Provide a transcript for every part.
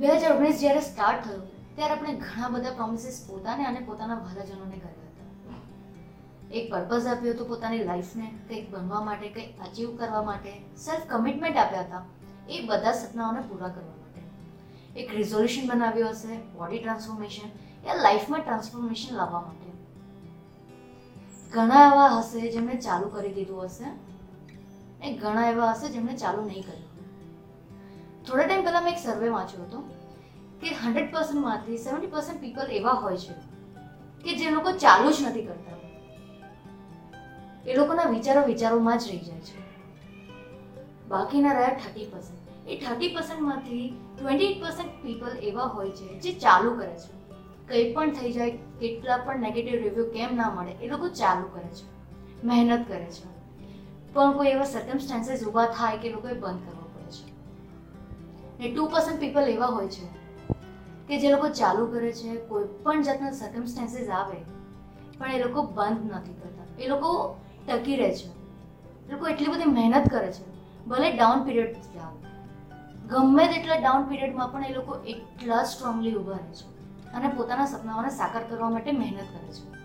બે હજાર ઓગણીસ જ્યારે સ્ટાર્ટ થયું, ત્યારે આપણે ઘણા બધા પ્રોમિસીસ પોતાને અને પોતાના ભલાજનોને કર્યા હતા. એક પર્પઝ આપ્યો હતો પોતાની લાઈફને કંઈક બનવા માટે, કંઈક અચીવ કરવા માટે સેલ્ફ કમિટમેન્ટ આપ્યા હતા, એ બધા સપનાઓને પૂરા કરવા માટે. એક રિઝોલ્યુશન બનાવ્યું હશે બોડી ટ્રાન્સફોર્મેશન યા લાઈફમાં ટ્રાન્સફોર્મેશન લાવવા માટે. ઘણા એવા હશે જેમણે ચાલુ કરી દીધું હશે એ ઘણા એવા હશે જેમણે ચાલુ નહીં કર્યું. થોડા ટાઈમ પહેલાં મેં એક સર્વે વાંચ્યો હતો. કે હંડ્રેડ પર્સન્ટમાંથી સેવન્ટી પર્સન્ટ પીપલ એવા હોય છે કે જે લોકો ચાલુ જ નથી કરતા. એ લોકોના વિચારો વિચારોમાં જ રહી જાય છે. બાકીના રહ્યા થર્ટી પર્સન્ટ. એ થર્ટી પર્સન્ટમાંથી ટ્વેન્ટી પર્સન્ટ પીપલ એવા હોય છે જે ચાલુ કરે છે. કંઈ પણ થઈ જાય, કેટલા પણ નેગેટિવ રિવ્યૂ કેમ ના મળે, એ લોકો ચાલુ કરે છે. મહેનત કરે છે. પણ કોઈ એવા સર્કમસ્ટાન્સીસ ઊભા થાય કે લોકોએ બંધ કરવો પડે છે. ને ટુ પર્સન્ટ પીપલ એવા હોય છે કે જે લોકો ચાલુ કરે છે કોઈ પણ જાતના સર્કમસ્ટાન્સીસ આવે, પણ એ લોકો બંધ નથી કરતા. એ લોકો ટકી રહે છે. એ લોકો એટલી બધી મહેનત કરે છે. ભલે ડાઉન પીરિયડ આવે ગમે તેટલા ડાઉન પીરિયડમાં પણ એ લોકો એટલા સ્ટ્રોંગલી ઊભા રહે છે અને પોતાના સપનાઓને સાકાર કરવા માટે મહેનત કરે છે.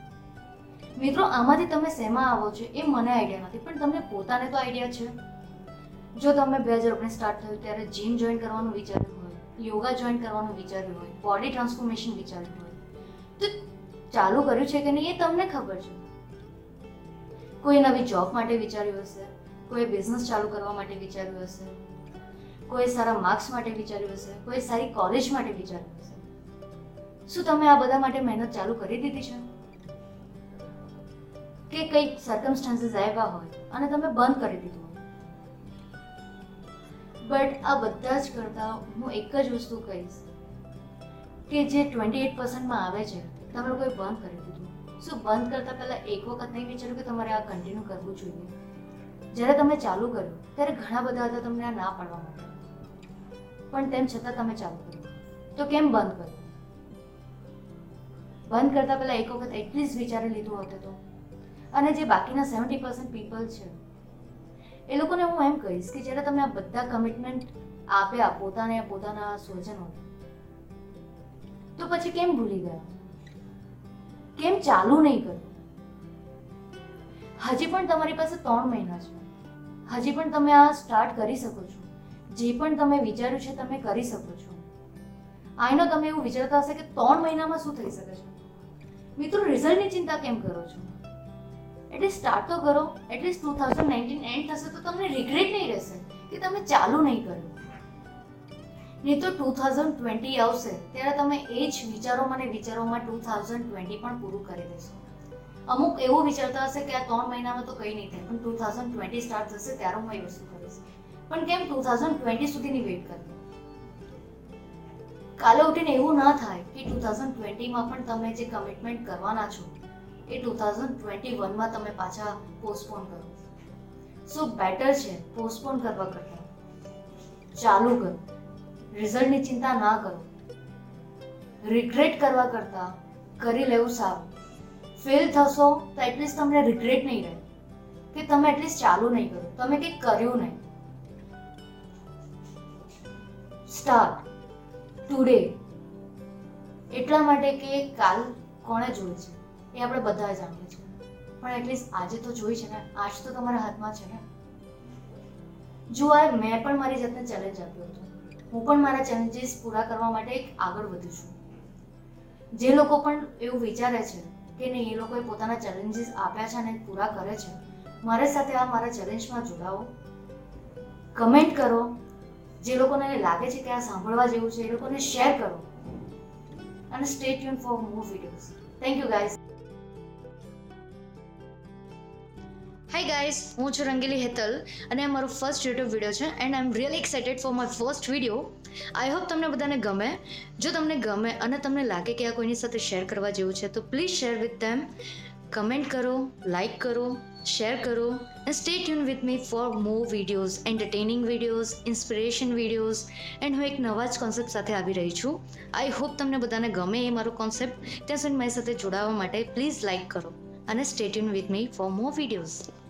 મિત્રો, આમાંથી તમે શેમાં આવો છો એ મને આઈડિયા નથી, પણ તમને પોતાને તો આઈડિયા છે. જો તમે બે હજાર ઓગણીસ સ્ટાર્ટ થયું ત્યારે જીમ જોઈન કરવાનું વિચાર્યું યોગા જોઈન કરવાનું વિચાર્યું હોય બોડી ટ્રાન્સફોર્મેશન વિચાર્યું હોય. તો ચાલુ કર્યું છે કે નહીં એ તમને ખબર છે. કોઈ નવી જોબ માટે વિચાર્યું હશે, કોઈ બિઝનેસ ચાલુ કરવા માટે વિચાર્યું હશે, કોઈ સારા માર્ક્સ માટે વિચાર્યું હશે, કોઈ સારી કોલેજ માટે વિચાર્યું હશે. શું તમે આ બધા માટે મહેનત ચાલુ કરી દીધી છે? કે કંઈક સર્કમસ્ટાન્સીસ આવ્યા હોય અને તમે બંધ કરી દીધું બટ આ બધા જ કરતાં હું એક જ વસ્તુ કહીશ કે જે ટ્વેન્ટી એટ પર્સન્ટમાં આવે છે, તમે લોકોએ બંધ કરી દીધું. શું બંધ કરતાં પહેલાં એક વખત નહીં વિચાર્યું કે તમારે આ કન્ટિન્યુ કરવું જોઈએ? જ્યારે તમે ચાલુ કર્યું, ત્યારે ઘણા બધા હતા તમને આ ના પાડવા માટે. પણ તેમ છતાં તમે ચાલુ કર્યું. તો કેમ બંધ કર્યું? બંધ કરતાં પહેલાં એક વખત એટલીસ્ટ વિચારી લીધું હતું તો. અને જે બાકીના સેવન્ટી પર્સન્ટ પીપલ છે એ લોકોને હું એમ કહીશ કે જ્યારે તમે આ બધા કમિટમેન્ટ આપ્યા પોતાને, પોતાના સ્વજનોને, તો પછી કેમ ભૂલી ગયા? કેમ ચાલુ નહીં કર્યું? હજી પણ તમારી પાસે ત્રણ મહિના છે. હજી પણ તમે આ સ્ટાર્ટ કરી શકો છો. જે પણ તમે વિચાર્યું છે તમે કરી શકો છો. આઈનો તમે એવું વિચારતા હશે કે ત્રણ મહિનામાં શું થઈ શકે છે? મિત્રો રિઝલ્ટની ચિંતા કેમ કરો છો? એટલે સ્ટાર્ટ તો કરો. At least two thousand nineteen end થશે તો તમને રિગ્રેટ નહીં રહેશે કે તમે ચાલુ નહીં કર્યું. નહીં તો ટુ થાઉઝન્ડ ટ્વેન્ટી આવશે. ત્યારે તમે એ જ વિચારોમાં અને વિચારોમાં ટુ થાઉઝન્ડ ટ્વેન્ટી પણ પૂરું કરી દેશો. અમુક એવું વિચારતા હશે કે આ ત્રણ મહિનામાં તો કંઈ નહીં થાય, પણ ટુ થાઉઝન્ડ ટ્વેન્ટી સ્ટાર્ટ થશે ત્યારે હું એ વસ્તુ કરીશ. પણ કેમ ટુ થાઉઝન્ડ ટ્વેન્ટી સુધીની વેઇટ કરવી? કાલે ઉઠીને એવું ના થાય કે ટુ થાઉઝન્ડ ટ્વેન્ટીમાં પણ તમે જે કમિટમેન્ટ કરવાના છો એ ટુ થાઉઝન્ડ ટ્વેન્ટી વનમાં તમે પાછા પોસ્ટપોન કરો. સો બેટર છે પોસ્ટપોન કરવા કરતાં. ચાલુ કરો. રિઝલ્ટની ચિંતા ના કરો. રિગ્રેટ કરવા કરતાં કરી લેવું સારું. ફેલ થશો તો એટલીસ્ટ તમને રિગ્રેટ નહીં રહે. કે તમે એટલીસ્ટ ચાલુ નહીં કરો. તમે કંઈક કર્યું નહીં. સ્ટાર્ટ ટુડે એટલા માટે કે કાલ કોણે જોયું છે? એ આપણે બધા જાણીએ છીએ. પણ એટલીસ્ટ આજે તો જોઈ છે ને, આજ તો તમારા હાથમાં છે ને. જો આ મેં પણ મારી જાતને ચેલેન્જ આપ્યો હતો. હું પણ મારા ચેલેન્જીસ પૂરા કરવા માટે એક આગળ વધુ છું. જે લોકો પણ એવું વિચારે છે કે નહીં, એ લોકોએ પોતાના ચેલેન્જીસ આપ્યા છે અને પૂરા કરે છે, મારી સાથે આ મારા ચેલેન્જમાં જોડાઓ. કમેન્ટ કરો. જે લોકોને લાગે છે કે આ સાંભળવા જેવું છે, એ લોકોને શેર કરો. અને stay tune for more videos thank you guys guys હું છું રંગીલી હેતલ અને આ મારો ફર્સ્ટ યુટ્યુબ વીડિયો છે and I am really excited for my first video I hope તમને બધાને ગમે. જો તમને ગમે અને તમને લાગે કે આ કોઈની સાથે શેર કરવા જેવું છે, તો please share with them comment કરો લાઇક કરો શેર કરો and stay tune with me for more videos entertaining videos inspiration videos and હું એક નવા જ કોન્સેપ્ટ સાથે આવી રહી છું. આઈ હોપ તમને બધાને ગમે એ મારો કોન્સેપ્ટ ત્યાં સુધી મારી સાથે જોડાવા માટે પ્લીઝ લાઇક કરો અને stay tune with me for more videos